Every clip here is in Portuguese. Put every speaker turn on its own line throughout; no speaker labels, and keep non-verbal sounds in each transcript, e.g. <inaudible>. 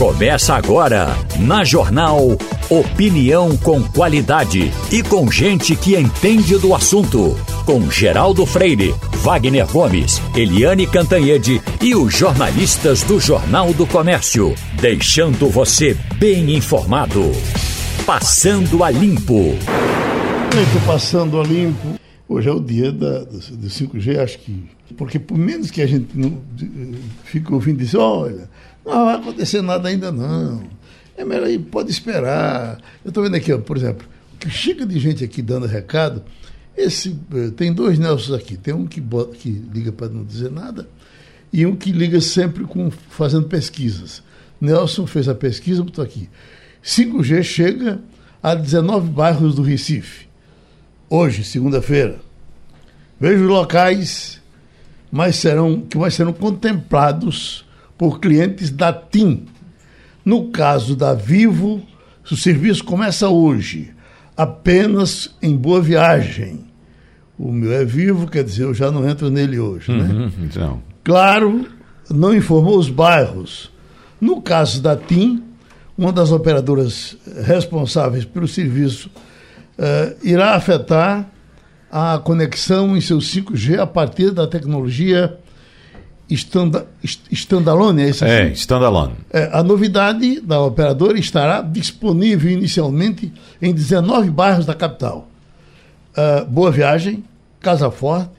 Começa agora, na Jornal Opinião com qualidade e com gente que entende do assunto. Com Geraldo Freire, Wagner Gomes, Eliane Cantanhede e os jornalistas do Jornal do Comércio. Deixando você bem informado. Passando a Limpo.
Muito passando a limpo. Hoje é o dia da, do, do 5G, acho que. Porque por menos que a gente não fique ouvindo dizer, olha, não vai acontecer nada ainda não. É melhor aí, pode esperar. Eu estou vendo aqui, ó, por exemplo, que chega de gente aqui dando recado. Esse, eh, tem dois Nelson aqui. Tem um que, bota, que liga para não dizer nada e um que liga sempre com fazendo pesquisas. Nelson fez a pesquisa, botou aqui. 5G chega a 19 bairros do Recife. Hoje, segunda-feira. Veja os locais mais serão, que mais serão contemplados por clientes da TIM. No caso da Vivo, o serviço começa hoje, apenas em Boa Viagem. O meu é vivo, quer dizer, eu já não entro nele hoje, né?
Uhum, então.
Claro, não informou os bairros. No caso da TIM, uma das operadoras responsáveis pelo serviço uh, irá afetar a conexão em seu 5G a partir da tecnologia standa, standalone, é isso
É, standalone.
É, a novidade da operadora estará disponível inicialmente em 19 bairros da capital. Uh, Boa Viagem, Casa Forte,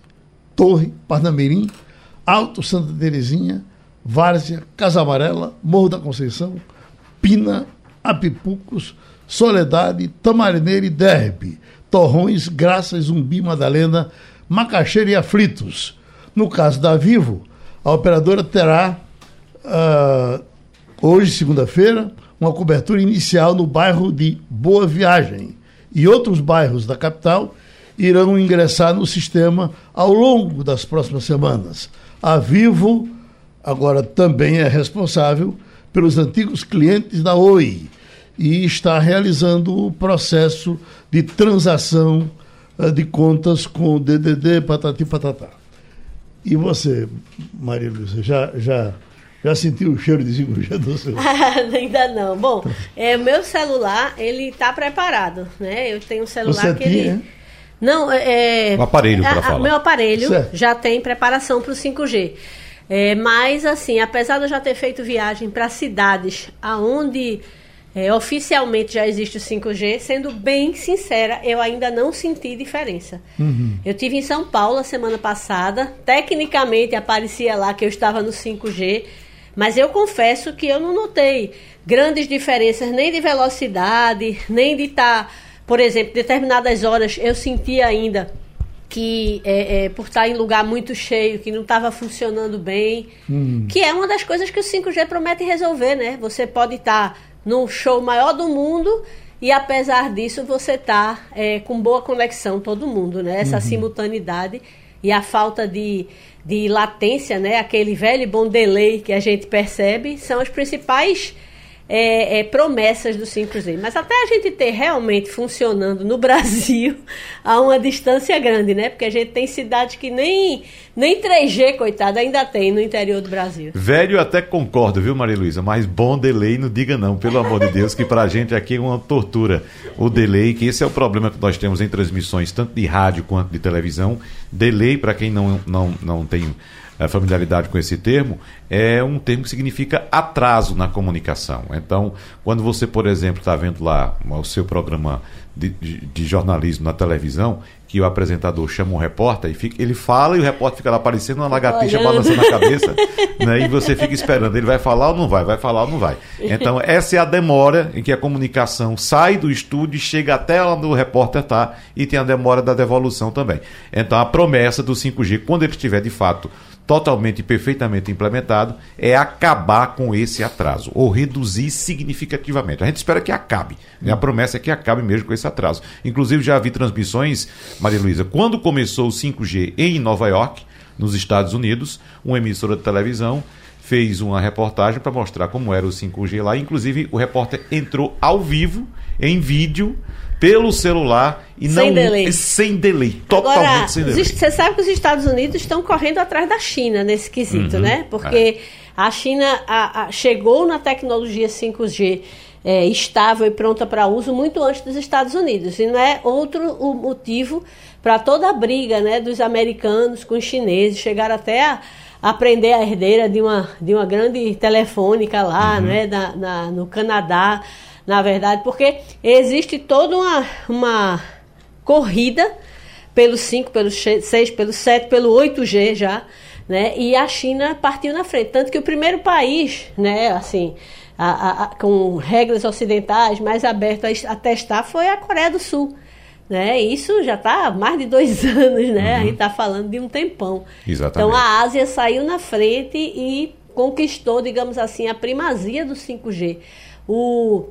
Torre, Parnamirim, Alto Santa Terezinha, Várzea, Casa Amarela, Morro da Conceição, Pina, Apipucos, Soledade, Tamarineira e Derbe, Torrões, Graças, Zumbi, Madalena, Macaxeira e Aflitos. No caso da Vivo, a operadora terá, uh, hoje, segunda-feira, uma cobertura inicial no bairro de Boa Viagem e outros bairros da capital irão ingressar no sistema ao longo das próximas semanas. A Vivo agora também é responsável pelos antigos clientes da Oi e está realizando o processo de transação uh, de contas com o DDD Patati Patatá. E você, Maria Luísa, já, já, já sentiu o cheiro de 5G do seu? <laughs>
Ainda não. Bom, é, meu celular, ele está preparado, né? Eu tenho um celular
você
que
tinha,
ele...
hein?
Não, é...
O aparelho, pra
a- a-
falar.
Meu aparelho
Certo.
já tem preparação para o 5G. É, mas, assim, apesar de eu já ter feito viagem para cidades aonde é, oficialmente já existe o 5G, sendo bem sincera, eu ainda não senti diferença. Eu tive em São Paulo a semana passada, tecnicamente aparecia lá que eu estava no 5G, mas eu confesso que eu não notei grandes diferenças nem de velocidade, nem de estar, por exemplo, determinadas horas eu senti ainda que é, é, por estar em lugar muito cheio, que não estava funcionando bem, que é uma das coisas que o 5G promete resolver, né? Você pode estar no show maior do mundo e apesar disso você tá é, com boa conexão todo mundo, né? Essa simultaneidade e a falta de, de latência, né? Aquele velho bom delay que a gente percebe são as principais é, é, promessas do 5G. Mas até a gente ter realmente funcionando no Brasil <laughs> a uma distância grande, né? Porque a gente tem cidades que nem, nem 3G, coitado, ainda tem no interior do Brasil.
Velho, até concordo, viu, Maria Luísa? Mas bom delay, não diga não, pelo amor de Deus, que pra gente aqui é uma tortura. O delay, que esse é o problema que nós temos em transmissões, tanto de rádio quanto de televisão. Delay, para quem não, não, não tem eh, familiaridade com esse termo, é um termo que significa atraso na comunicação. Então, quando você, por exemplo, está vendo lá o seu programa de, de- de jornalismo na televisão, que o apresentador chama um repórter e fica, ele fala e o repórter fica lá aparecendo uma lagartixa
Olhando.
balançando a cabeça, né? E você fica esperando, ele vai falar ou não vai, vai falar ou não vai. Então, essa é a demora em que a comunicação sai do estúdio e chega até onde o repórter está e tem a demora da devolução também. Então, a promessa do 5G, quando ele estiver de fato totalmente e perfeitamente implementado, é acabar com esse atraso, ou reduzir significativamente. A gente espera que acabe. né? A promessa é que acabe mesmo com esse atraso. Inclusive, já vi transmissões, Maria Luísa, quando começou o 5G em Nova York, nos Estados Unidos, uma emissora de televisão fez uma reportagem para mostrar como era o 5G lá. Inclusive, o repórter entrou ao vivo, em vídeo, pelo celular e
Sem
não
delay.
sem delay, totalmente
Agora,
sem delay.
você sabe que os Estados Unidos estão correndo atrás da China nesse quesito,
Uhum,
né? Porque A China a, a, chegou na tecnologia 5G é, estável e pronta para uso muito antes dos Estados Unidos. E não é outro o motivo para toda a briga né, dos americanos com os chineses. Chegaram até a aprender a herdeira de uma, de uma grande telefônica lá uhum. né, na, na, no Canadá, na verdade, porque existe toda uma, uma corrida pelo 5, pelo 6, pelo 7, pelo 8G já, né? E a China partiu na frente. Tanto que o primeiro país, né, assim, a, a, a, com regras ocidentais mais aberto a, testar foi a Coreia do Sul. Né? Isso já está há mais de dois <laughs> anos, né? Uhum. A gente está falando de um tempão.
Exatamente.
Então a Ásia saiu na frente e conquistou, digamos assim, a primazia do 5G. O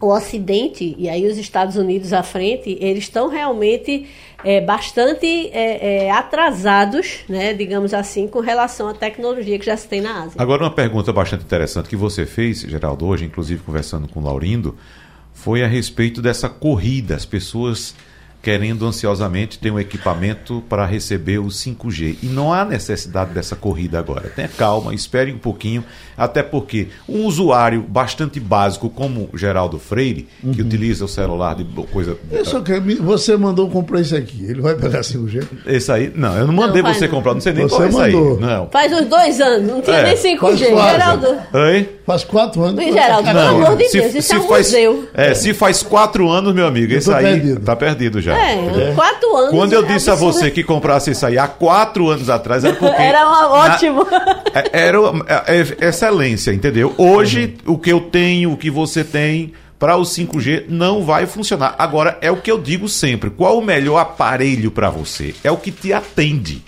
o Ocidente, e aí os Estados Unidos à frente, eles estão realmente é, bastante é, é, atrasados, né, digamos assim, com relação à tecnologia que já se tem na Ásia.
Agora, uma pergunta bastante interessante que você fez, Geraldo, hoje, inclusive conversando com o Laurindo, foi a respeito dessa corrida. As pessoas querendo ansiosamente ter um equipamento para receber o 5G. E não há necessidade dessa corrida agora. Tenha calma, espere um pouquinho, até porque um usuário bastante básico como Geraldo Freire, que uhum. utiliza o celular de coisa.
Eu só que você mandou comprar isso aqui. Ele vai pegar 5G?
Esse aí? Não, eu não mandei não, você não. comprar, não sei nem
você qual é mandou.
aí. Não.
Faz uns dois anos, não tinha é. nem 5G. Geraldo.
Oi?
Faz quatro anos.
Geraldo, pelo amor de Deus, isso
se
é um
faz,
museu.
É, se faz quatro anos, meu amigo, esse aí perdido. tá perdido já.
É, é. quatro anos.
Quando eu disse a você que comprasse isso aí há quatro anos atrás, era porque. <laughs>
Era uma, ótimo.
Na, <laughs> era é, excelência, entendeu? Hoje, uhum. o que eu tenho, o que você tem, para o 5G não vai funcionar. Agora, é o que eu digo sempre: qual o melhor aparelho para você? É o que te atende.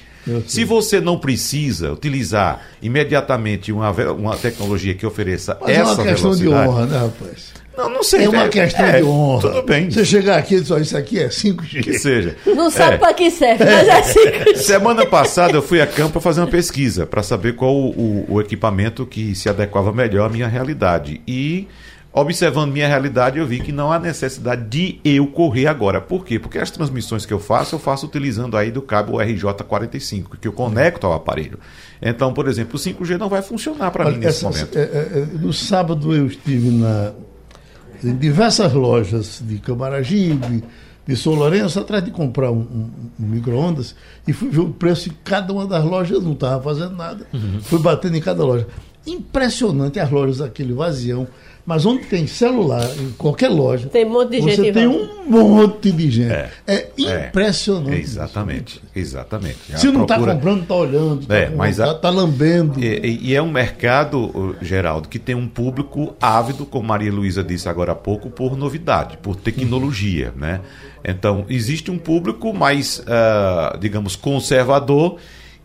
Se você não precisa utilizar imediatamente uma, uma tecnologia que ofereça Mas essa velocidade... é uma questão
velocidade, de honra, né, rapaz?
Não, não sei.
É uma questão é, de honra.
Tudo bem.
Você chegar aqui e dizer, isso aqui é 5G.
Que seja.
Não sabe é. para que serve, mas é 5G. <laughs>
Semana passada eu fui a campo para fazer uma pesquisa, para saber qual o, o, o equipamento que se adequava melhor à minha realidade. E Observando minha realidade, eu vi que não há necessidade de eu correr agora. Por quê? Porque as transmissões que eu faço, eu faço utilizando aí do cabo RJ45, que eu conecto ao aparelho. Então, por exemplo, o 5G não vai funcionar para mim nesse momento.
É, é, é, no sábado eu estive na, em diversas lojas de Camaragibe, de São Lourenço, atrás de comprar um, um, um micro-ondas, e fui ver o preço em cada uma das lojas, não estava fazendo nada. Uhum. Fui batendo em cada loja. Impressionante as lojas daquele vazião mas onde tem celular, em qualquer loja,
tem um monte de
você
gente
tem um monte de gente. É, é, é impressionante.
exatamente, exatamente.
Se não está procura... comprando, está olhando, está é, mas a... tá lambendo.
E, e, é um mercado, Geraldo, que tem um público ávido, como Maria Luísa disse agora há pouco, por novidade, por tecnologia. Uhum. Né? Então, existe um público mais, uh, digamos, conservador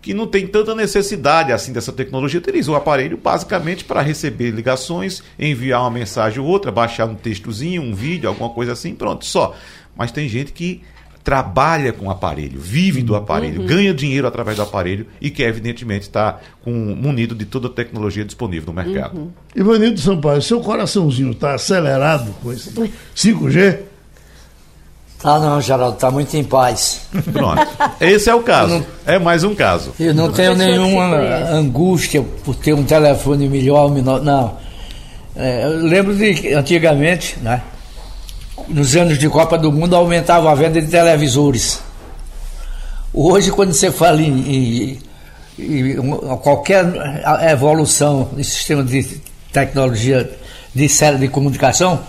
que não tem tanta necessidade assim dessa tecnologia, utiliza o aparelho basicamente para receber ligações, enviar uma mensagem ou outra, baixar um textozinho, um vídeo, alguma coisa assim, pronto, só. Mas tem gente que trabalha com o aparelho, vive do aparelho, uhum. ganha dinheiro através do aparelho e que evidentemente está com, munido de toda a tecnologia disponível no mercado. Uhum.
Ivanildo Sampaio, seu coraçãozinho está acelerado com esse 5G?
Ah, não, Geraldo, está muito em paz.
Pronto. Esse é o caso. Não, é mais um caso.
Eu não tenho nenhuma angústia por ter um telefone melhor, menor. Não. É, eu lembro de antigamente, né? Nos anos de Copa do Mundo aumentava a venda de televisores. Hoje, quando você fala em, em, em qualquer evolução em sistema de tecnologia de série de comunicação,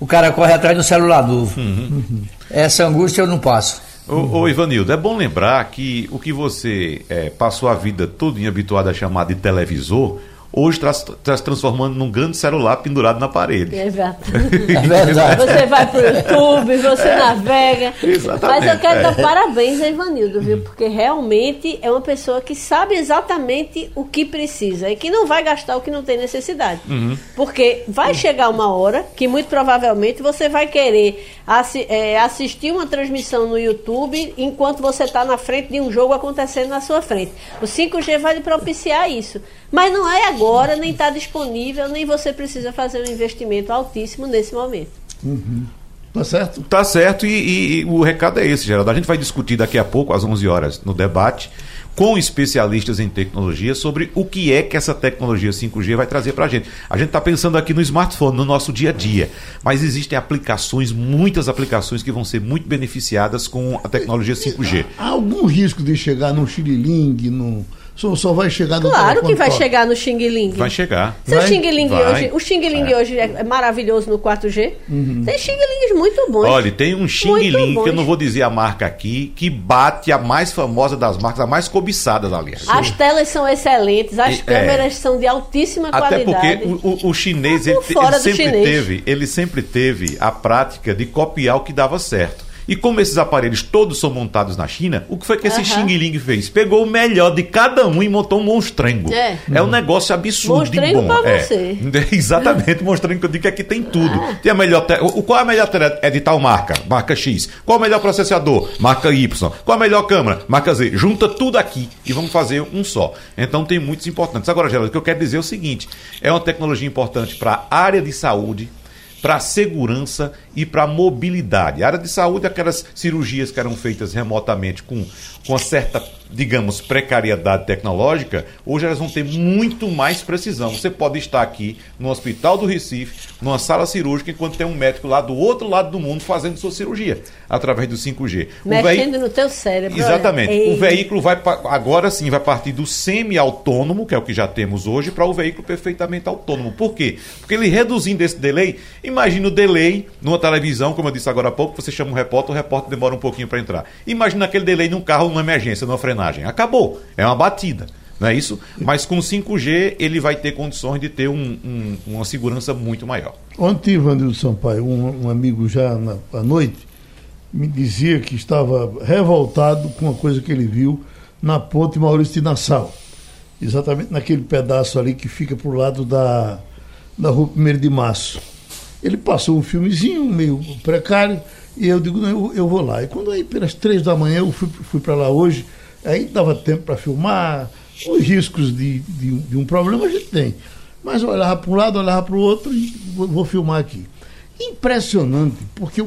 o cara corre atrás do celular novo. Uhum. Uhum. Essa angústia eu não passo.
Ô, ô, Ivanildo, é bom lembrar que o que você é, passou a vida toda habituado a chamar de televisor, hoje está tá se transformando num grande celular pendurado na parede.
Exato. É <laughs> verdade. Você vai para o YouTube, você é, navega. Exatamente. Mas eu quero dar é. parabéns a Ivanildo, viu? Porque realmente é uma pessoa que sabe exatamente o que precisa e que não vai gastar o que não tem necessidade. Uhum. Porque vai chegar uma hora que muito provavelmente você vai querer assi é, assistir uma transmissão no YouTube enquanto você está na frente de um jogo acontecendo na sua frente. O 5G vai lhe propiciar isso. Mas não é agora, nem está disponível, nem você precisa fazer um investimento altíssimo nesse momento.
Uhum. Tá certo?
Tá certo, e, e, e, o recado é esse, Geraldo. A gente vai discutir daqui a pouco, às 11 horas, no debate, com especialistas em tecnologia sobre o que é que essa tecnologia 5G vai trazer para a gente. A gente está pensando aqui no smartphone, no nosso dia a dia, mas existem aplicações, muitas aplicações que vão ser muito beneficiadas com a tecnologia 5G.
Há algum risco de chegar no Xiriling, no só, só vai chegar no
Claro que vai chegar no Xing Ling.
Vai chegar.
Seu
vai?
Xing Ling
vai.
hoje, o Xing Ling
É.
hoje é maravilhoso no 4G.
Uhum.
Tem Xing Lings muito bons.
Olha, tem um Xing Ling, que eu não vou dizer a marca aqui, que bate a mais famosa das marcas, a mais cobiçadas, aliás.
As telas são excelentes, as
E- é.
câmeras são de altíssima
Até
qualidade.
porque o, o- o chinês,
Tá
ele, ele sempre
chinês.
teve, ele sempre teve a prática de copiar o que dava certo. E como esses aparelhos todos são montados na China, o que foi que esse
Aham.
Xing Ling fez? Pegou o melhor de cada um e montou um monstrengo.
É.
um negócio absurdo
Monstrengo
de bom.
pra
é.
você. <laughs>
Exatamente, mostrando que eu digo que aqui tem tudo. Tem a melhor te... o, qual é a melhor tela? É de tal marca, marca X. Qual é o melhor processador? Marca Y. Qual a melhor câmera? Marca Z. Junta tudo aqui e vamos fazer um só. Então tem muitos importantes. Agora, Geraldo, o que eu quero dizer é o seguinte: é uma tecnologia importante para a área de saúde, para a segurança e para a mobilidade. A área de saúde, aquelas cirurgias que eram feitas remotamente com, com certa, digamos, precariedade tecnológica, hoje elas vão ter muito mais precisão. Você pode estar aqui no Hospital do Recife, numa sala cirúrgica, enquanto tem um médico lá do outro lado do mundo fazendo sua cirurgia, através do 5G. O veí-
Mexendo no teu cérebro.
Exatamente.
olha.
O
Ei.
veículo vai agora sim vai partir do semi-autônomo, que é o que já temos hoje, para o veículo perfeitamente autônomo. Por quê? Porque ele reduzindo esse delay, imagina o delay numa televisão, como eu disse agora há pouco, você chama um repórter, o repórter demora um pouquinho para entrar. Imagina aquele delay num carro, numa emergência, numa frenagem. Acabou. É uma batida. Não é isso? Mas com 5G ele vai ter condições de ter um- um- uma segurança muito maior.
Ontem, Ivanildo Sampaio, um, um amigo já na, à noite, me dizia que estava revoltado com uma coisa que ele viu na ponte Maurício de Nassau. Exatamente naquele pedaço ali que fica pro lado da, da rua 1 de março. Ele passou um filmezinho meio precário e eu digo, eu, eu vou lá. E quando aí pelas três da manhã eu fui, fui para lá hoje, aí dava tempo para filmar, os riscos de, de, de um problema a gente tem. Mas eu olhava para um lado, olhava para o outro e vou, vou filmar aqui. Impressionante, porque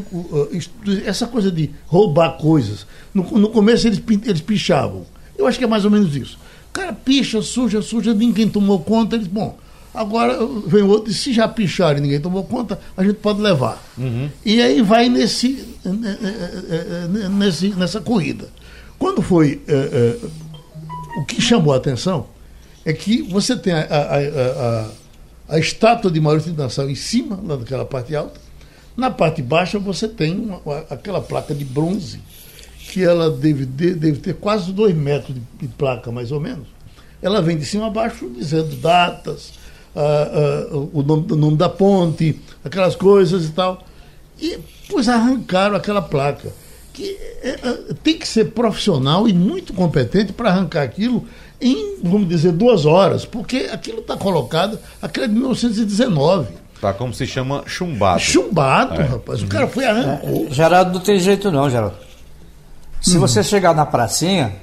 essa coisa de roubar coisas, no, no começo eles, eles pichavam. Eu acho que é mais ou menos isso. O cara picha, suja, suja, ninguém tomou conta, eles, bom, agora vem outro e se já picharam e ninguém tomou conta, a gente pode levar. E aí vai nesse, eh, eh, eh, nesse, nessa corrida. Quando foi eh, eh, o que chamou a atenção é que você tem a, a, a, a, estátua de Maurício de Nassau em cima, lá daquela parte alta. Na parte baixa você tem uma- aquela placa de bronze, que ela deve, de- deve ter quase dois metros de, de placa, mais ou menos. Ela vem de cima a baixo dizendo datas, o, nome, o nome da ponte, aquelas coisas e tal. E pois arrancaram aquela placa. Que é, é, tem que ser profissional e muito competente para arrancar aquilo em, vamos dizer, duas horas, porque aquilo está colocado, aquilo é de 1919.
Tá como se chama chumbado.
Chumbado,
É.
rapaz. O cara foi e arrancou.
Geraldo não tem jeito não, Geraldo. Se você chegar na pracinha,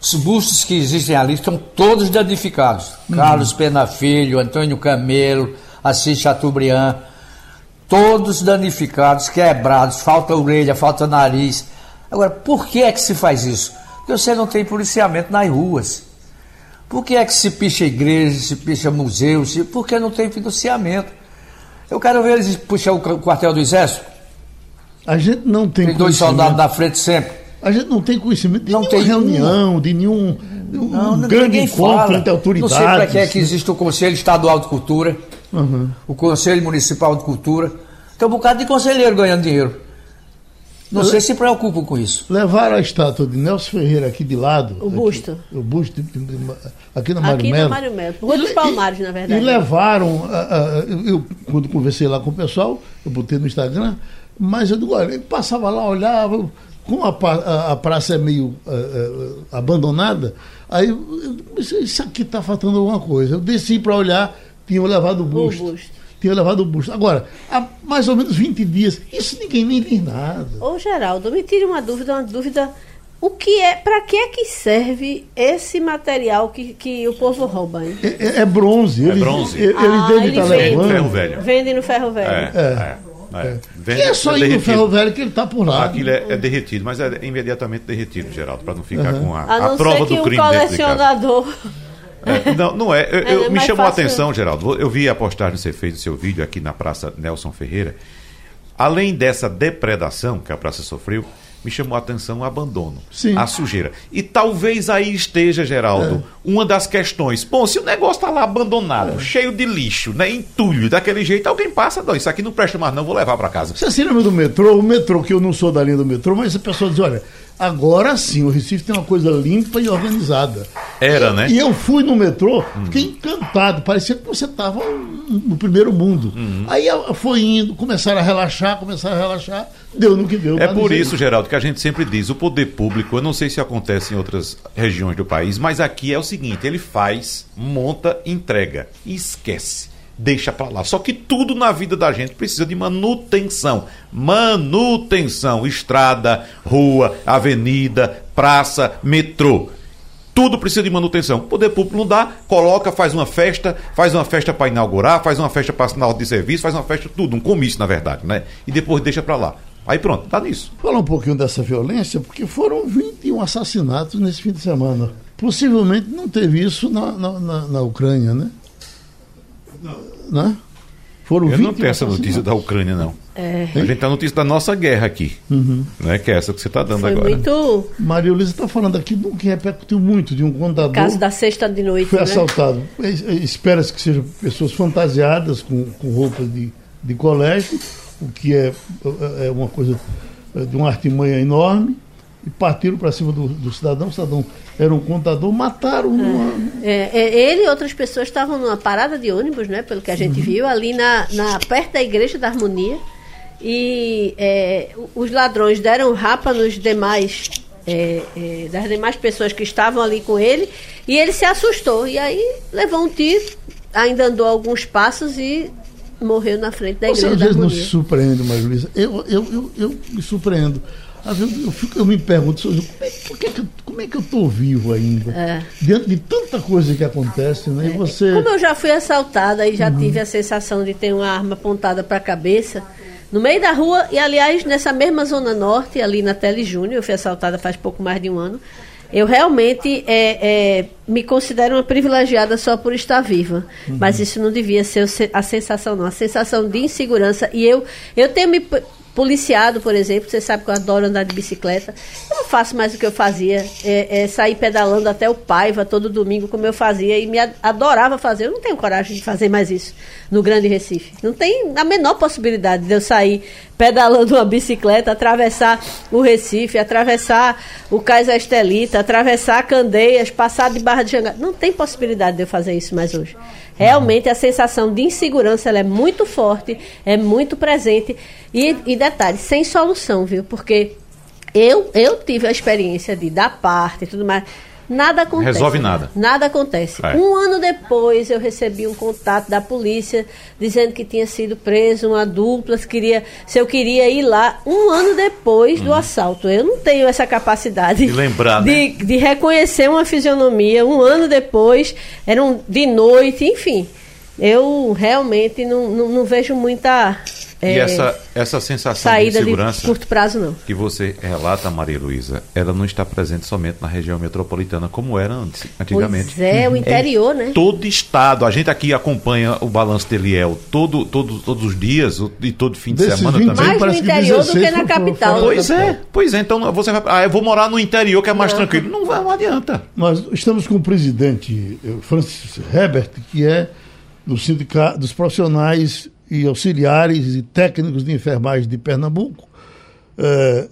os bustos que existem ali estão todos danificados. Carlos Pena Filho, Antônio Camelo, Assis Chateaubriand, todos danificados, quebrados, falta orelha, falta nariz. Agora, por que é que se faz isso? Porque você não tem policiamento nas ruas. Por que é que se picha igreja, se picha museu, se... porque não tem financiamento? Eu quero ver eles puxar o quartel do exército.
A gente não tem
Tem dois soldados na frente sempre.
A gente não tem conhecimento de
Não
nenhuma
tem
reunião, de nenhum um
Não,
grande encontro
fala.
entre autoridades.
Não sei para que é que existe o Conselho Estadual de Cultura,
Uhum.
o Conselho Municipal de Cultura. Tem um bocado de conselheiro ganhando dinheiro. Não sei se preocupam com isso.
Levaram a estátua de Nelson Ferreira aqui de lado.
O
aqui,
busto.
o busto de- de- de- aqui na Mário
Aqui
Melo.
na Mário Melo. Rua dos
E-
Palmares, na
E
verdade.
levaram, a- a- eu, eu, quando conversei lá com o pessoal, eu botei no Instagram, mas eu digo, olha, ele passava lá, olhava, como a, a- a praça é meio abandonada, aí eu, eu disse, isso aqui está faltando alguma coisa. Eu desci para olhar, tinham levado o busto.
busto.
Tinham levado o busto. Agora, há mais ou menos 20 dias, isso ninguém nem diz nada.
Ô Geraldo, me tire uma dúvida, uma dúvida. O que é, para que é que serve esse material que, que o povo rouba, hein?
É, é- é bronze. Eles,
bronze.
Eles
Ah,
devem
ele
estar
vende.
levando.
Ferro velho.
Vende no ferro velho.
É,
É.
é.
É. Vende, é só é ir no ferro velho que ele está por lá.
Aquilo é, é, derretido, mas é imediatamente derretido, Geraldo, para não ficar uhum. com a,
a,
a prova do crime. Um
colecionador.
É, <laughs> não, não é. Eu, eu, é me chamou fácil. a atenção, Geraldo. Eu vi a postagem que você fez do seu vídeo aqui na Praça Nelson Ferreira. Além dessa depredação que a praça sofreu, me chamou a atenção o abandono, Sim. a sujeira. E talvez aí esteja, Geraldo, é. uma das questões. Bom, se o negócio está lá abandonado, é. cheio de lixo, né, entulho, daquele jeito, alguém passa, não, isso aqui não presta mais não, vou levar para casa.
Você se lembra do metrô? O metrô, que eu não sou da linha do metrô, mas a pessoa diz, olha, Agora sim, o Recife tem uma coisa limpa e organizada.
Era, né?
E eu fui no metrô, fiquei encantado, parecia que você estava no primeiro mundo. Uhum. Aí foi indo, começaram a relaxar, começaram a relaxar, deu no que deu.
É por isso, Geraldo, que a gente sempre diz, o poder público, eu não sei se acontece em outras regiões do país, mas aqui é o seguinte, ele faz, monta, entrega e esquece deixa para lá. Só que tudo na vida da gente precisa de manutenção. Manutenção. Estrada, rua, avenida, praça, metrô. Tudo precisa de manutenção. O poder público não dá, coloca, faz uma festa, faz uma festa para inaugurar, faz uma festa para assinar de serviço, faz uma festa, tudo, um comício, na verdade, né? E depois deixa para lá. Aí pronto, tá nisso.
Falar um pouquinho dessa violência, porque foram 21 assassinatos nesse fim de semana. Possivelmente não teve isso na, na, na, na Ucrânia, né? Né?
Foram Eu não tenho essa notícia da Ucrânia, não. É. A gente tem a notícia da nossa guerra aqui, uhum. né? que é essa que você está dando Foi agora.
Muito...
Maria Luísa está falando aqui do que repercutiu muito, de um contador.
Caso da sexta de noite.
Foi né? assaltado. Espera-se que sejam pessoas fantasiadas com, com roupas de, de colégio, o que é, é uma coisa de uma artimanha enorme e partiram para cima do, do, cidadão. O cidadão era um contador, mataram.
É. É, é, ele e outras pessoas estavam numa parada de ônibus, né? Pelo que a gente uhum. viu, ali na, na, perto da Igreja da Harmonia. E é, os ladrões deram rapa nos demais. É, é, das demais pessoas que estavam ali com ele e ele se assustou e aí levou um tiro ainda andou alguns passos e morreu na frente da igreja
Você às
vezes
não se surpreende, Marilisa. Eu, eu, eu, eu me surpreendo eu, fico, eu me pergunto, por que, como é que eu estou vivo ainda? É. Diante de tanta coisa que acontece, né? E você...
Como eu já fui assaltada e já uhum. tive a sensação de ter uma arma apontada para a cabeça, no meio da rua, e aliás, nessa mesma zona norte, ali na Tele Júnior, eu fui assaltada faz pouco mais de um ano. Eu realmente é, é, me considero uma privilegiada só por estar viva. Uhum. Mas isso não devia ser a sensação, não. A sensação de insegurança. E eu, eu tenho me policiado, por exemplo, você sabe que eu adoro andar de bicicleta. Eu não faço mais o que eu fazia, é, é sair pedalando até o Paiva todo domingo, como eu fazia, e me adorava fazer. Eu não tenho coragem de fazer mais isso no Grande Recife. Não tem a menor possibilidade de eu sair pedalando uma bicicleta, atravessar o Recife, atravessar o Cais Estelita, atravessar Candeias, passar de Barra de Jangada. Não tem possibilidade de eu fazer isso mais hoje. Realmente a sensação de insegurança ela é muito forte, é muito presente. E, e detalhe, sem solução, viu? Porque eu, eu tive a experiência de dar parte e tudo mais. Nada acontece.
Resolve nada.
Nada acontece. É. Um ano depois eu recebi um contato da polícia dizendo que tinha sido preso uma dupla, se, queria, se eu queria ir lá. Um ano depois do uhum. assalto. Eu não tenho essa capacidade
de lembrar,
de,
né?
de reconhecer uma fisionomia. Um ano depois, eram de noite, enfim. Eu realmente não, não, não vejo muita
e é, essa, essa sensação de insegurança
de curto prazo, não.
que você relata, Maria Luísa, ela não está presente somente na região metropolitana como era antes, antigamente.
Pois é, o interior, é, né?
Todo estado, a gente aqui acompanha o balanço de Eliel todo, todo, todos os dias e todo fim de Desses semana também.
Mais no interior do que na capital.
Pois é, pois é, então você vai, ah, eu vou morar no interior que é mais não. tranquilo. Não, vai, não adianta.
Nós estamos com o presidente eh, Francis Herbert, que é do sindicato dos profissionais e auxiliares e técnicos de enfermagem de Pernambuco. É,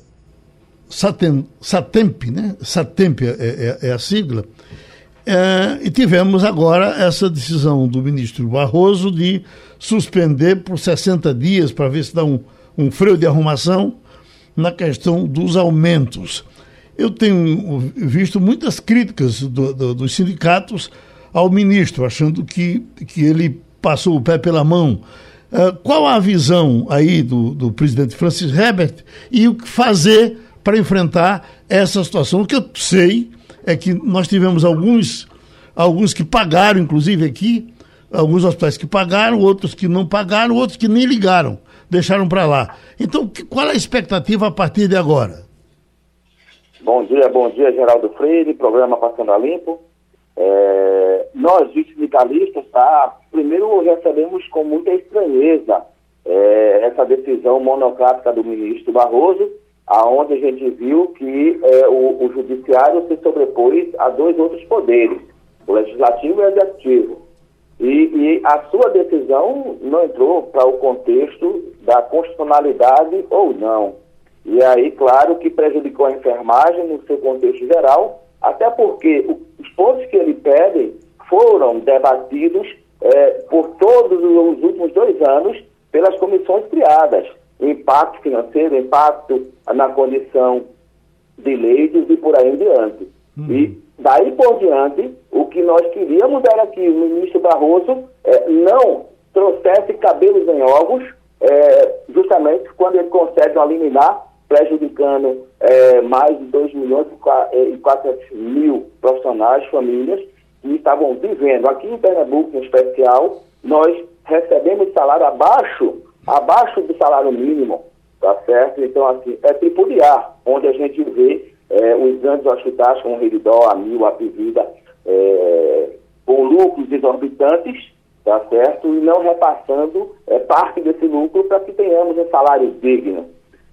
Satem, Satemp, né? Satemp é, é, é a sigla. É, e tivemos agora essa decisão do ministro Barroso de suspender por 60 dias para ver se dá um, um freio de arrumação na questão dos aumentos. Eu tenho visto muitas críticas do, do, dos sindicatos ao ministro, achando que, que ele passou o pé pela mão Uh, qual a visão aí do, do presidente Francis Herbert e o que fazer para enfrentar essa situação? O que eu sei é que nós tivemos alguns, alguns que pagaram, inclusive aqui, alguns hospitais que pagaram, outros que não pagaram, outros que nem ligaram deixaram para lá. Então, qual é a expectativa a partir de agora?
Bom dia, bom dia, Geraldo Freire, programa Passando a Limpo. É, nós, sindicalistas, tá, primeiro recebemos com muita estranheza é, essa decisão monocrática do ministro Barroso, aonde a gente viu que é, o, o, judiciário se sobrepôs a dois outros poderes, o legislativo e o executivo. E, e a sua decisão não entrou para o contexto da constitucionalidade ou não. E aí, claro, que prejudicou a enfermagem no seu contexto geral, até porque os pontos que ele pede foram debatidos é, por todos os últimos dois anos pelas comissões criadas. Impacto financeiro, impacto na condição de leitos e por aí em diante. Uhum. E daí por diante, o que nós queríamos era que o ministro Barroso é, não trouxesse cabelos em ovos, é, justamente quando ele consegue eliminar, prejudicando é, mais de 2 milhões e 400 mil profissionais, famílias, que estavam vivendo. Aqui em Pernambuco, em especial, nós recebemos salário abaixo, abaixo do salário mínimo, tá certo? Então, assim, é tripudiar, onde a gente vê é, os grandes hospitais como a Mil, a é, com lucros exorbitantes, tá certo? E não repassando é, parte desse lucro para que tenhamos um salário digno,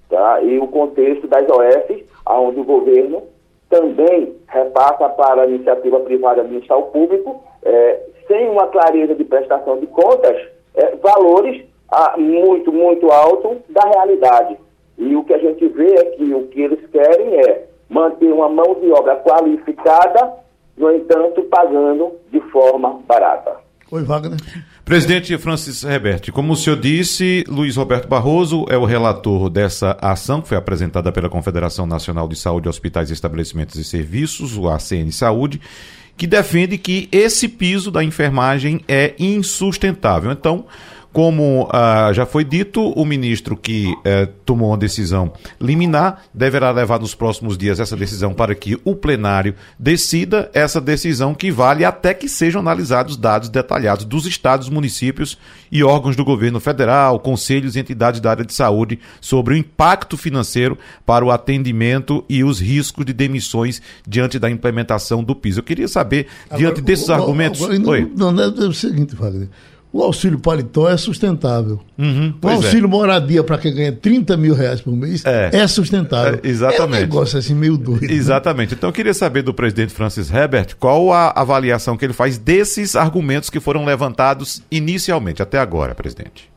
tá? E o contexto das OS, onde o governo também repassa para a iniciativa privada administrar o público, é, sem uma clareza de prestação de contas, é, valores ah, muito, muito altos da realidade. E o que a gente vê é que o que eles querem é manter uma mão de obra qualificada, no entanto, pagando de forma barata.
Oi, Wagner.
Presidente Francis Herbert, como o senhor disse, Luiz Roberto Barroso é o relator dessa ação que foi apresentada pela Confederação Nacional de Saúde, Hospitais, Estabelecimentos e Serviços, o ACN Saúde, que defende que esse piso da enfermagem é insustentável. Então, como ah, já foi dito, o ministro que eh, tomou uma decisão liminar deverá levar nos próximos dias essa decisão para que o plenário decida essa decisão que vale até que sejam analisados dados detalhados dos estados, municípios e órgãos do governo federal, conselhos e entidades da área de saúde sobre o impacto financeiro para o atendimento e os riscos de demissões diante da implementação do piso. Eu queria saber, diante agora, desses agora, argumentos. Agora,
não, Oi. não, não, é o seguinte, Wagner. O auxílio paletó é sustentável.
Uhum,
o é. auxílio é. moradia para quem ganha 30 mil reais por mês é, é sustentável.
É, exatamente. É
um negócio assim meio doido. Né?
Exatamente. Né? Então eu queria saber do presidente Francis Herbert qual a avaliação que ele faz desses argumentos que foram levantados inicialmente, até agora, presidente.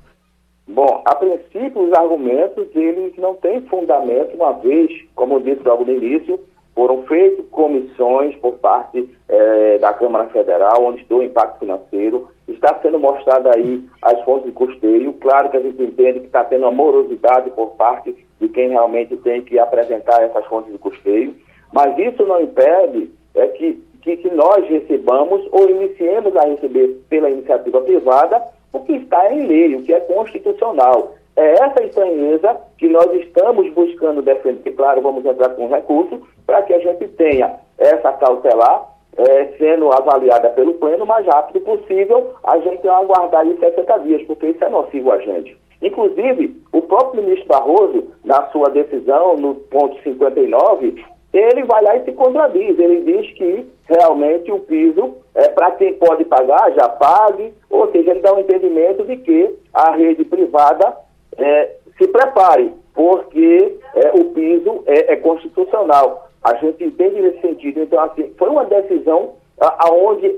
Bom, a princípio os argumentos eles não têm fundamento, uma vez, como eu disse logo no início, foram feitas comissões por parte eh, da Câmara Federal, onde estou o impacto financeiro, está sendo mostrada aí as fontes de custeio. Claro que a gente entende que está tendo uma morosidade por parte de quem realmente tem que apresentar essas fontes de custeio, mas isso não impede é, que, que, que nós recebamos ou iniciemos a receber pela iniciativa privada o que está em lei, o que é constitucional. É essa estranheza que nós estamos buscando defender. Claro, vamos entrar com recurso para que a gente tenha essa cautelar é, sendo avaliada pelo pleno o mais rápido possível, a gente vai aguardar aí 60 dias, porque isso é nocivo a gente. Inclusive, o próprio ministro Barroso, na sua decisão, no ponto 59, ele vai lá e se contradiz. Ele diz que realmente o piso, é, para quem pode pagar, já pague, ou seja, ele dá um entendimento de que a rede privada é, se prepare, porque é, o piso é, é, constitucional. A gente entende nesse sentido. Então, assim, foi uma decisão aonde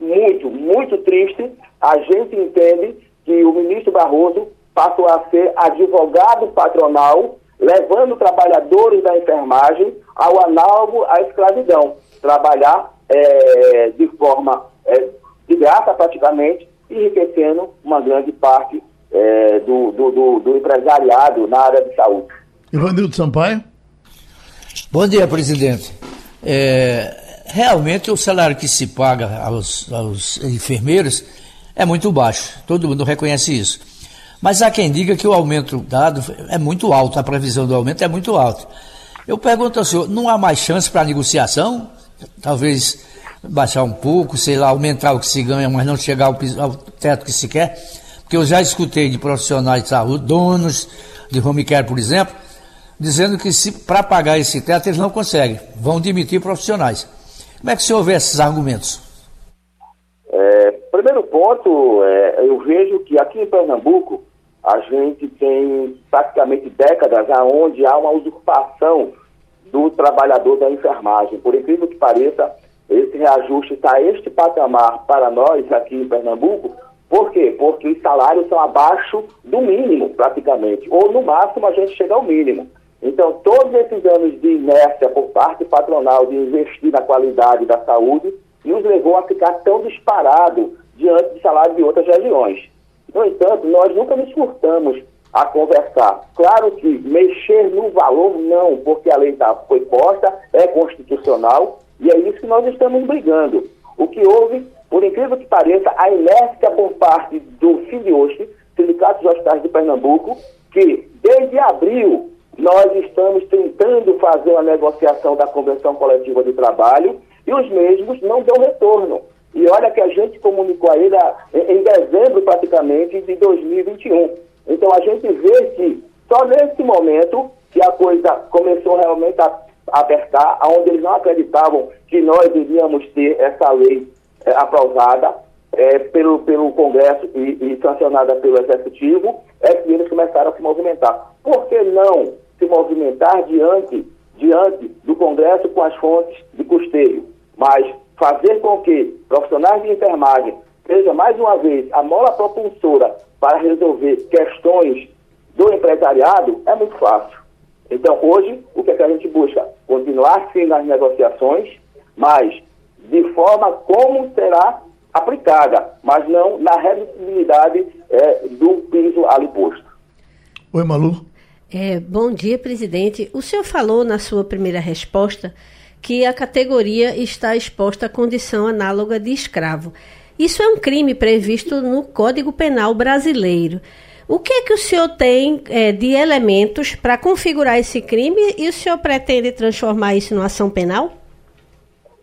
muito, muito triste, a gente entende que o ministro Barroso passou a ser advogado patronal, levando trabalhadores da enfermagem ao análogo à escravidão, trabalhar é, de forma é, de graça praticamente, enriquecendo uma grande parte é, do, do, do, do, empresariado na área de saúde.
Ivanildo Sampaio?
Bom dia, presidente. É, realmente o salário que se paga aos, aos enfermeiros é muito baixo, todo mundo reconhece isso. Mas há quem diga que o aumento dado é muito alto, a previsão do aumento é muito alta. Eu pergunto ao senhor, não há mais chance para negociação? Talvez baixar um pouco, sei lá, aumentar o que se ganha, mas não chegar ao, ao teto que se quer? que eu já escutei de profissionais de saúde, donos de home care, por exemplo, dizendo que para pagar esse teto eles não conseguem, vão demitir profissionais. Como é que o senhor vê esses argumentos?
É, primeiro ponto, é, eu vejo que aqui em Pernambuco a gente tem praticamente décadas onde há uma usurpação do trabalhador da enfermagem. Por incrível que pareça, esse reajuste está este patamar para nós aqui em Pernambuco. Por quê? Porque os salários são abaixo do mínimo, praticamente. Ou no máximo a gente chega ao mínimo. Então, todos esses anos de inércia por parte patronal de investir na qualidade da saúde nos levou a ficar tão disparado diante de salários de outras regiões. No entanto, nós nunca nos furtamos a conversar. Claro que mexer no valor, não, porque a lei tá, foi posta, é constitucional, e é isso que nós estamos brigando. O que houve, por incrível que pareça, a inércia por parte do SINDIOST, Sindicato dos Hospitais de Pernambuco, que desde abril nós estamos tentando fazer uma negociação da Convenção Coletiva de Trabalho e os mesmos não dão retorno. E olha que a gente comunicou a ele em dezembro praticamente de 2021. Então a gente vê que só nesse momento que a coisa começou realmente a apertar, onde eles não acreditavam que nós iríamos ter essa lei é, aprovada é, pelo, pelo Congresso e, e sancionada pelo Executivo, é que eles começaram a se movimentar. Por que não se movimentar diante, diante do Congresso com as fontes de custeio? Mas fazer com que profissionais de enfermagem seja mais uma vez a mola propulsora para resolver questões do empresariado é muito fácil. Então, hoje, o que, é que a gente busca? Continuar sim nas negociações, mas de forma como será aplicada, mas não na reduzibilidade é, do piso ali posto.
Oi, Malu.
É, bom dia, presidente. O senhor falou na sua primeira resposta que a categoria está exposta à condição análoga de escravo. Isso é um crime previsto no Código Penal brasileiro. O que é que o senhor tem é, de elementos para configurar esse crime e o senhor pretende transformar isso numa ação penal?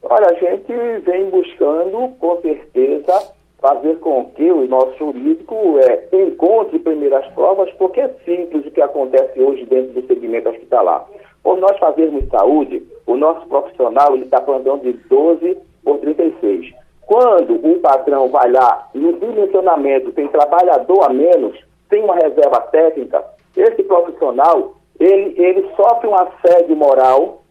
Olha, a gente vem buscando, com certeza, fazer com que o nosso jurídico é, encontre primeiras provas, porque é simples o que acontece hoje dentro do segmento hospitalar. Por nós fazermos saúde, o nosso profissional está plantando de 12 por 36. Quando o patrão vai lá no dimensionamento, tem trabalhador a menos, tem uma reserva técnica, esse profissional, ele, ele sofre um assédio moral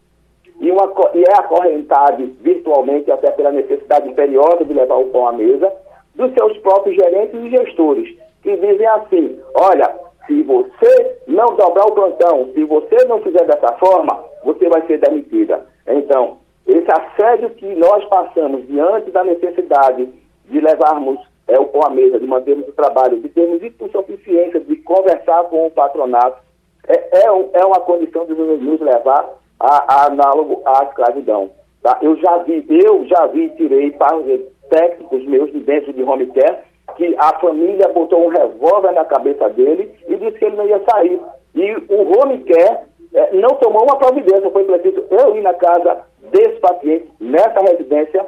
e, uma, e é acorrentado virtualmente até pela necessidade imperiosa de levar o pão à mesa dos seus próprios gerentes e gestores, que dizem assim, olha, se você não dobrar o plantão, se você não fizer dessa forma, você vai ser demitida. Então, esse assédio que nós passamos diante da necessidade de levarmos é, o pão à mesa, de mantermos o trabalho, de termos suficiência de conversar com o patronato, é, é, é uma condição de nos levar a, a análogo à escravidão. Tá? Eu já vi, eu já vi, tirei para técnicos meus de dentro de home care, que a família botou um revólver na cabeça dele e disse que ele não ia sair. E o home care é, não tomou uma providência, foi preciso eu ir na casa desse paciente, nessa residência,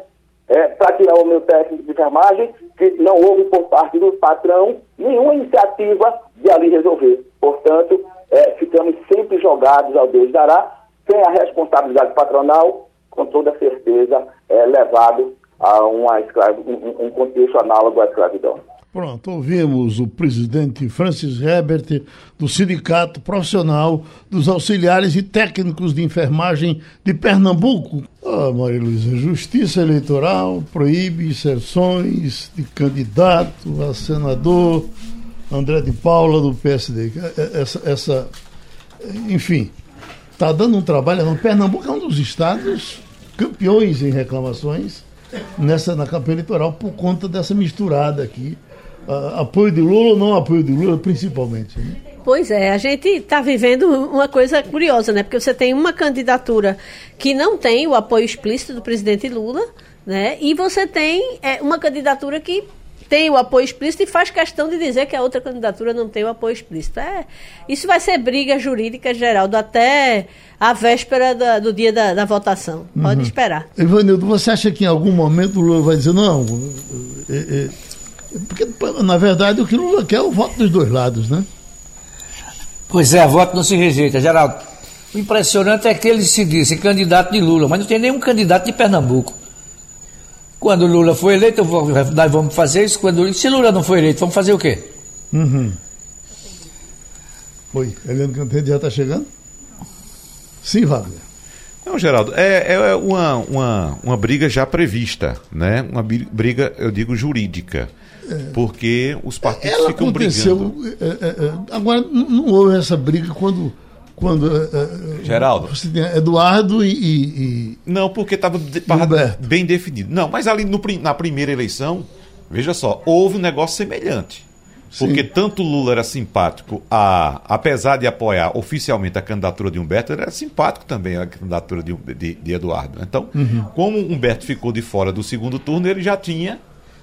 é, para tirar o meu técnico de enfermagem, que não houve por parte do patrão nenhuma iniciativa de ali resolver. Portanto, é, ficamos sempre jogados ao Deus dará, sem a responsabilidade patronal, com toda certeza, é, levado a uma um, um contexto análogo à escravidão.
Pronto, ouvimos o presidente Francis Herbert do Sindicato Profissional dos Auxiliares e Técnicos de Enfermagem de Pernambuco. Ah, Maria Luísa, Justiça Eleitoral proíbe inserções de candidato a senador André de Paula do PSD. Essa, essa enfim, está dando um trabalho. Não, Pernambuco é um dos estados campeões em reclamações nessa na campanha eleitoral por conta dessa misturada aqui uh, apoio de Lula ou não apoio de Lula, principalmente. Né?
Pois é, a gente está vivendo uma coisa curiosa, né? Porque você tem uma candidatura que não tem o apoio explícito do presidente Lula, né? E você tem é, uma candidatura que tem o apoio explícito e faz questão de dizer que a outra candidatura não tem o apoio explícito. É, isso vai ser briga jurídica, Geraldo, até a véspera da, do dia da, da votação. Pode uhum. esperar.
Ivanildo, você acha que em algum momento o Lula vai dizer, não, é, é, Porque, na verdade, o que Lula quer é o voto dos dois lados, né?
Pois é, voto não se rejeita. Geraldo, o impressionante é que ele se disse candidato de Lula, mas não tem nenhum candidato de Pernambuco. Quando Lula foi eleito, nós vamos fazer isso. Quando, se Lula não foi eleito, vamos fazer o quê?
Uhum. Oi, Helena Canteiro já está chegando? Sim, Wagner.
Não, Geraldo, é, é uma, uma, uma briga já prevista, né? Uma briga, eu digo, jurídica. É. Porque os partidos
Ela
ficam
aconteceu,
brigando.
É, é, é agora, não houve essa briga quando quando
é, Geraldo
você tem Eduardo e, e, e
não porque estava de, bem definido não mas ali no, na primeira eleição veja só houve um negócio semelhante porque Sim. tanto Lula era simpático, a, apesar de apoiar oficialmente a candidatura de Humberto, ele era simpático também a candidatura de, de, de Eduardo. Então, uhum. como Humberto ficou de fora do segundo turno, ele já tinha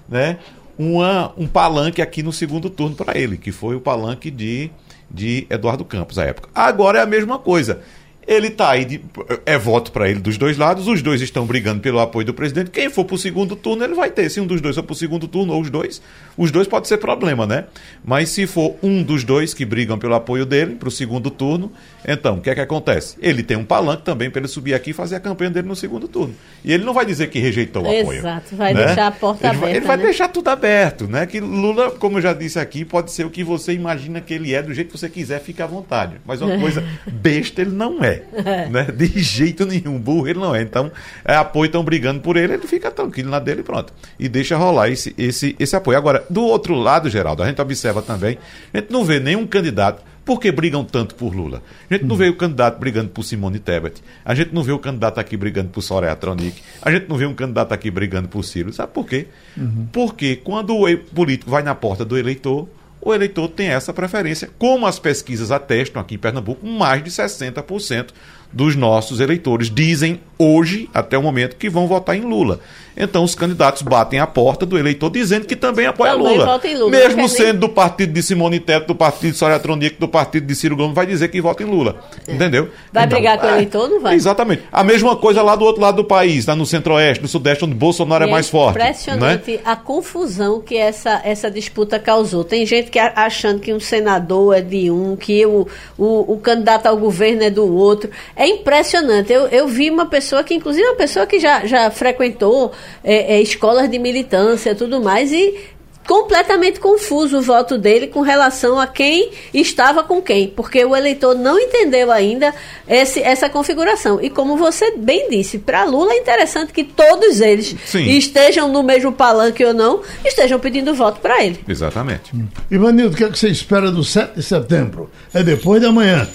né, uma, um palanque aqui no segundo turno para ele, que foi o palanque de, de Eduardo Campos à época. Agora é a mesma coisa. Ele está aí, de, é voto para ele dos dois lados, os dois estão brigando pelo apoio do presidente. Quem for para o segundo turno, ele vai ter. Se um dos dois for para o segundo turno, ou os dois, os dois pode ser problema, né? Mas se for um dos dois que brigam pelo apoio dele para o segundo turno, então, o que é que acontece? Ele tem um palanque também para ele subir aqui e fazer a campanha dele no segundo turno. E ele não vai dizer que rejeitou o apoio.
Exato, vai né? deixar a porta
ele
aberta.
Vai, ele vai
né?
deixar tudo aberto, né? Que Lula, como eu já disse aqui, pode ser o que você imagina que ele é, do jeito que você quiser, fica à vontade. Mas uma <laughs> coisa besta ele não é. <laughs> né? De jeito nenhum. Burro ele não é. Então, é apoio, estão brigando por ele, ele fica tranquilo na dele e pronto. E deixa rolar esse, esse, esse apoio. Agora, do outro lado, Geraldo, a gente observa também, a gente não vê nenhum candidato por que brigam tanto por Lula? A gente não vê o candidato brigando por Simone Tebet. A gente não vê o candidato aqui brigando por Soraya Tronic. A gente não vê um candidato aqui brigando por Ciro. Sabe por quê? Uhum. Porque quando o político vai na porta do eleitor, o eleitor tem essa preferência. Como as pesquisas atestam aqui em Pernambuco, mais de 60% dos nossos eleitores dizem hoje, até o momento, que vão votar em Lula. Então os candidatos batem a porta do eleitor dizendo que também apoia também Lula. Lula. Mesmo sendo nem... do partido de Simone Tebet, do partido de Soraya Tronic, do partido de Ciro Gomes, vai dizer que vota em Lula. É. Entendeu?
Vai
então,
brigar com o é, eleitor, não vai?
Exatamente. A mesma coisa lá do outro lado do país, lá no centro-oeste, no sudeste, onde Bolsonaro é, é mais forte.
Impressionante
né?
a confusão que essa, essa disputa causou. Tem gente que achando que um senador é de um, que o, o, o candidato ao governo é do outro. É impressionante. Eu, eu vi uma pessoa que, inclusive, uma pessoa que já, já frequentou é, é, escolas de militância tudo mais, e completamente confuso o voto dele com relação a quem estava com quem, porque o eleitor não entendeu ainda esse, essa configuração. E como você bem disse, para Lula é interessante que todos eles Sim. estejam no mesmo palanque ou não, estejam pedindo voto para ele.
Exatamente.
Ivanildo, o que, é que você espera do 7 de setembro? É depois de amanhã.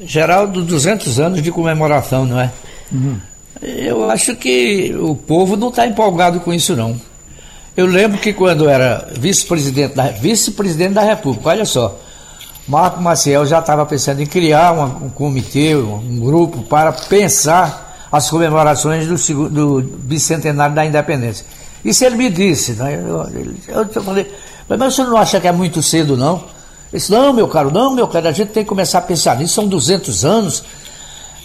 Geraldo, 200 anos de comemoração, não é? Uhum. Eu acho que o povo não está empolgado com isso, não. Eu lembro que quando era vice-presidente da, vice-presidente da República, olha só, Marco Maciel já estava pensando em criar uma, um comitê, um grupo para pensar as comemorações do, do bicentenário da independência. Isso ele me disse, né? eu, eu, eu falei, mas o senhor não acha que é muito cedo, não? Disse, não, meu caro, não, meu caro, a gente tem que começar a pensar nisso, são 200 anos,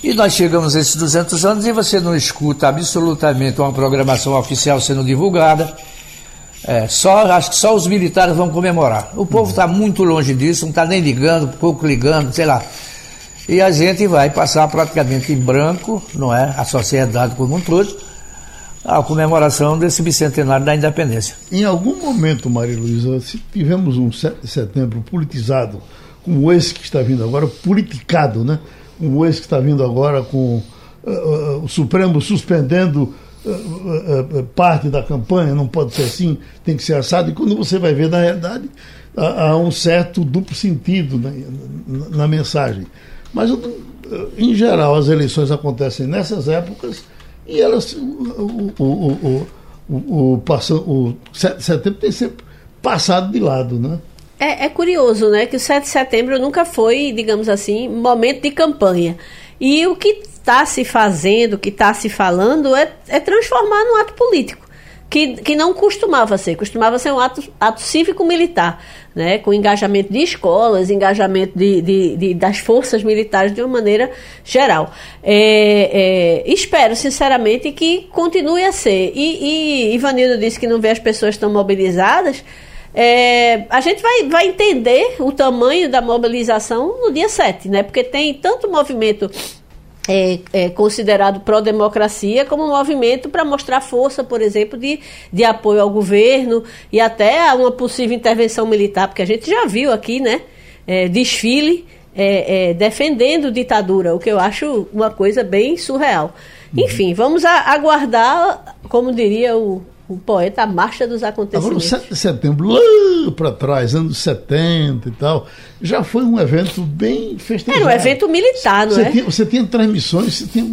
e nós chegamos a esses 200 anos e você não escuta absolutamente uma programação oficial sendo divulgada. É, só, acho que só os militares vão comemorar. O povo está muito longe disso, não está nem ligando, pouco ligando, sei lá. E a gente vai passar praticamente em branco, não é? A sociedade como um todo, a comemoração desse bicentenário da independência.
Em algum momento, Maria Luísa, se tivemos um 7 de setembro politizado, como esse que está vindo agora, politicado, né? Como esse que está vindo agora com uh, o Supremo suspendendo uh, parte da campanha, não pode ser assim, tem que ser assado. E quando você vai ver, na realidade, há, há um certo duplo sentido na, na, na mensagem. Mas, em geral, as eleições acontecem nessas épocas e elas. O, o, o, o, o, passam, o 7 de setembro tem sempre passado de lado, né?
É, é, curioso, né, que o 7 de setembro nunca foi, digamos assim, momento de campanha. E o que está se fazendo, o que está se falando, é, é transformar num ato político. Que, que não costumava ser, costumava ser um ato, ato cívico-militar, né, com engajamento de escolas, engajamento de, de, de, das forças militares de uma maneira geral. É, é, espero, sinceramente, que continue a ser. E, e Ivanildo disse que não vê as pessoas tão mobilizadas. É, a gente vai, vai entender o tamanho da mobilização no dia 7, né? Porque tem tanto movimento é, é, considerado pró-democracia como um movimento para mostrar força, por exemplo, de, de apoio ao governo e até a uma possível intervenção militar, porque a gente já viu aqui, né, é, desfile é, é, defendendo ditadura, o que eu acho uma coisa bem surreal. Uhum. Enfim, vamos a, aguardar, como diria o, o poeta A Marcha dos Acontecimentos.
Agora, o 7 de setembro, lá para trás, anos 70 e tal, já foi um evento bem festejado.
Era um evento militar, não
você
é?
Tinha, você tinha transmissões, você tinha,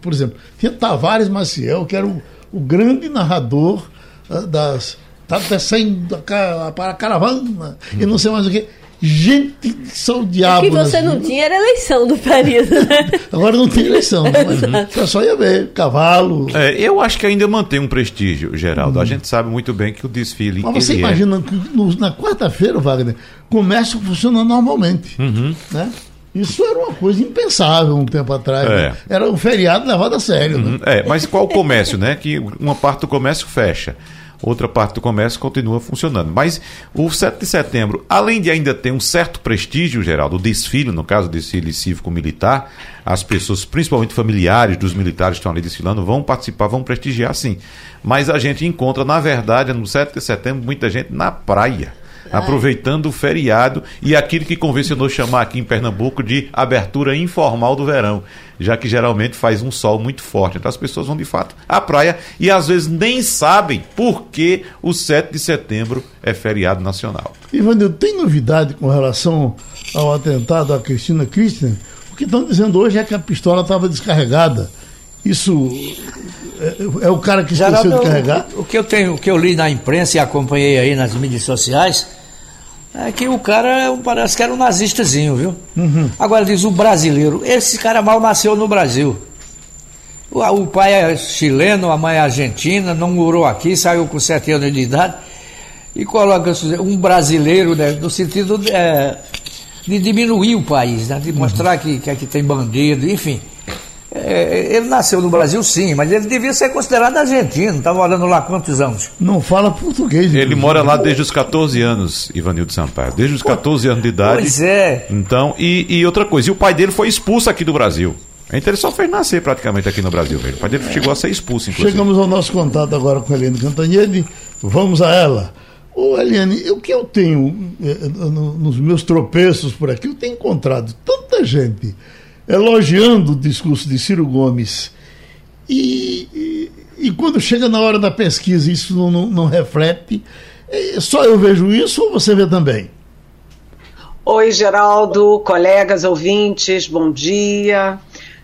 por exemplo, tinha Tavares Maciel, que era o, o grande narrador uh, das. Tá descendo para a caravana hum. e não sei mais o que gente só o diabo.
O que você não tinha era eleição do período, né? <laughs>
Agora não tem eleição, né? <laughs> mas só ia ver, cavalo.
É, eu acho que ainda mantém um prestígio, Geraldo. Hum. A gente sabe muito bem que o desfile.
Mas você é imagina é... que no, na quarta-feira, Wagner, comércio funciona normalmente. Uhum. Né? Isso era uma coisa impensável um tempo atrás. É. Né? Era um feriado levado a sério. Né? Uhum.
Né? É, mas qual o comércio, né? Que uma parte do comércio fecha outra parte do comércio continua funcionando. Mas o 7 de setembro, além de ainda ter um certo prestígio, geral, do desfile, no caso, desfile cívico-militar, as pessoas, principalmente familiares dos militares que estão ali desfilando, vão participar, vão prestigiar sim. Mas a gente encontra, na verdade, no 7 de setembro, muita gente na praia aproveitando o feriado e aquilo que convencionou chamar aqui em Pernambuco de abertura informal do verão, já que geralmente faz um sol muito forte. Então as pessoas vão de fato à praia e às vezes nem sabem por que o 7 de setembro é feriado nacional.
Ivanildo, tem novidade com relação ao atentado à Cristina Christian? O que estão dizendo hoje é que a pistola estava descarregada. Isso é, é, o cara que esqueceu de carregar?
O, o que eu tenho, o que eu li na imprensa e acompanhei aí nas mídias sociais, é que o cara parece que era um nazistazinho, viu? Uhum. Agora diz o brasileiro, esse cara mal nasceu no Brasil. O, o pai é chileno, a mãe é argentina, não morou aqui, saiu com sete anos de idade e coloca um brasileiro né, no sentido de, é, de diminuir o país, né, de mostrar uhum. que, que aqui tem bandido, enfim. É, ele nasceu no Brasil, sim, mas ele devia ser considerado argentino. Estava morando lá quantos anos?
Não fala português.
Ele mora lá desde os 14 anos, Ivanildo Sampaio. Desde os 14 anos de idade.
Pois é.
Então, e, e outra coisa, e o pai dele foi expulso aqui do Brasil. Então ele só fez nascer praticamente aqui no Brasil, velho. O pai dele chegou a ser expulso, inclusive.
Chegamos ao nosso contato agora com a Eliane Cantanhede. Vamos a ela. Ô, Eliane, o que eu tenho eh, nos meus tropeços por aqui, eu tenho encontrado tanta gente elogiando o discurso de Ciro Gomes. E, e, e quando chega na hora da pesquisa, isso não, não, não reflete. É, só eu vejo isso ou você vê também?
Oi, Geraldo, colegas ouvintes, bom dia.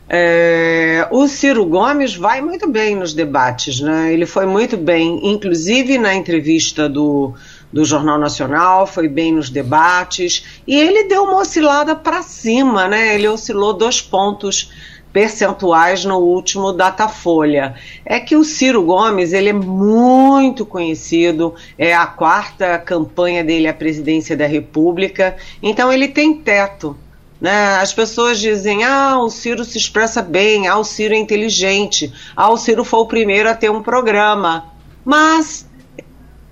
É, o Ciro Gomes vai muito bem nos debates, né? Ele foi muito bem, inclusive na entrevista do, do Jornal Nacional, foi bem nos debates e ele deu uma oscilada para cima, né? Ele oscilou dois pontos percentuais no último Datafolha. É que o Ciro Gomes, ele é muito conhecido, é a quarta campanha dele à presidência da República, então ele tem teto. Né? As pessoas dizem, ah, o Ciro se expressa bem, ah, o Ciro é inteligente, ah, o Ciro foi o primeiro a ter um programa, mas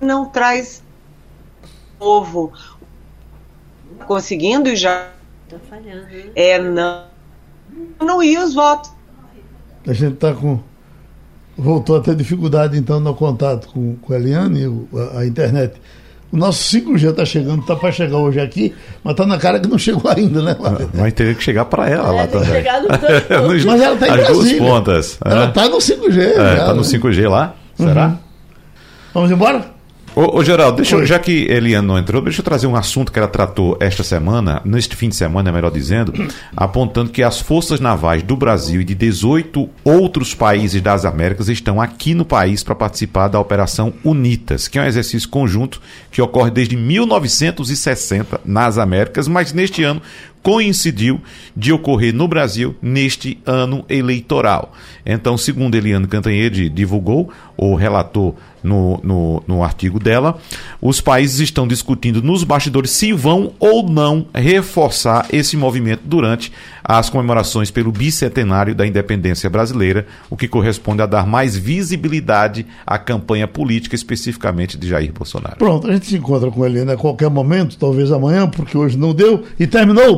não traz novo conseguindo já tá falhando, é não não ir os votos.
A gente está com voltou a ter dificuldade então no contato com, com a Eliane, a, a internet. O nosso 5G está chegando, está para chegar hoje aqui, mas está na cara que não chegou ainda, né?
Vai ter que chegar para ela é, lá também.
Chegar no <laughs>
mas ela está em
As Brasília. duas pontas.
Ela está é. no 5G.
Está é, no 5G lá? Será? Uhum.
Vamos embora?
Ô, ô Geraldo, deixa eu, já que Eliane não entrou, deixa eu trazer um assunto que ela tratou esta semana, neste fim de semana, é melhor dizendo, <clears throat> apontando que as forças navais do Brasil e de 18 outros países das Américas estão aqui no país para participar da Operação UNITAS, que é um exercício conjunto que ocorre desde 1960 nas Américas, mas neste ano coincidiu de ocorrer no Brasil neste ano eleitoral. Então, segundo Eliane Cantanhede divulgou, ou relatou no, no, no, artigo dela, os países estão discutindo nos bastidores se vão ou não reforçar esse movimento durante as comemorações pelo bicentenário da independência brasileira, o que corresponde a dar mais visibilidade à campanha política, especificamente de Jair Bolsonaro.
Pronto, a gente se encontra com ele a qualquer momento, talvez amanhã, porque hoje não deu, e terminou o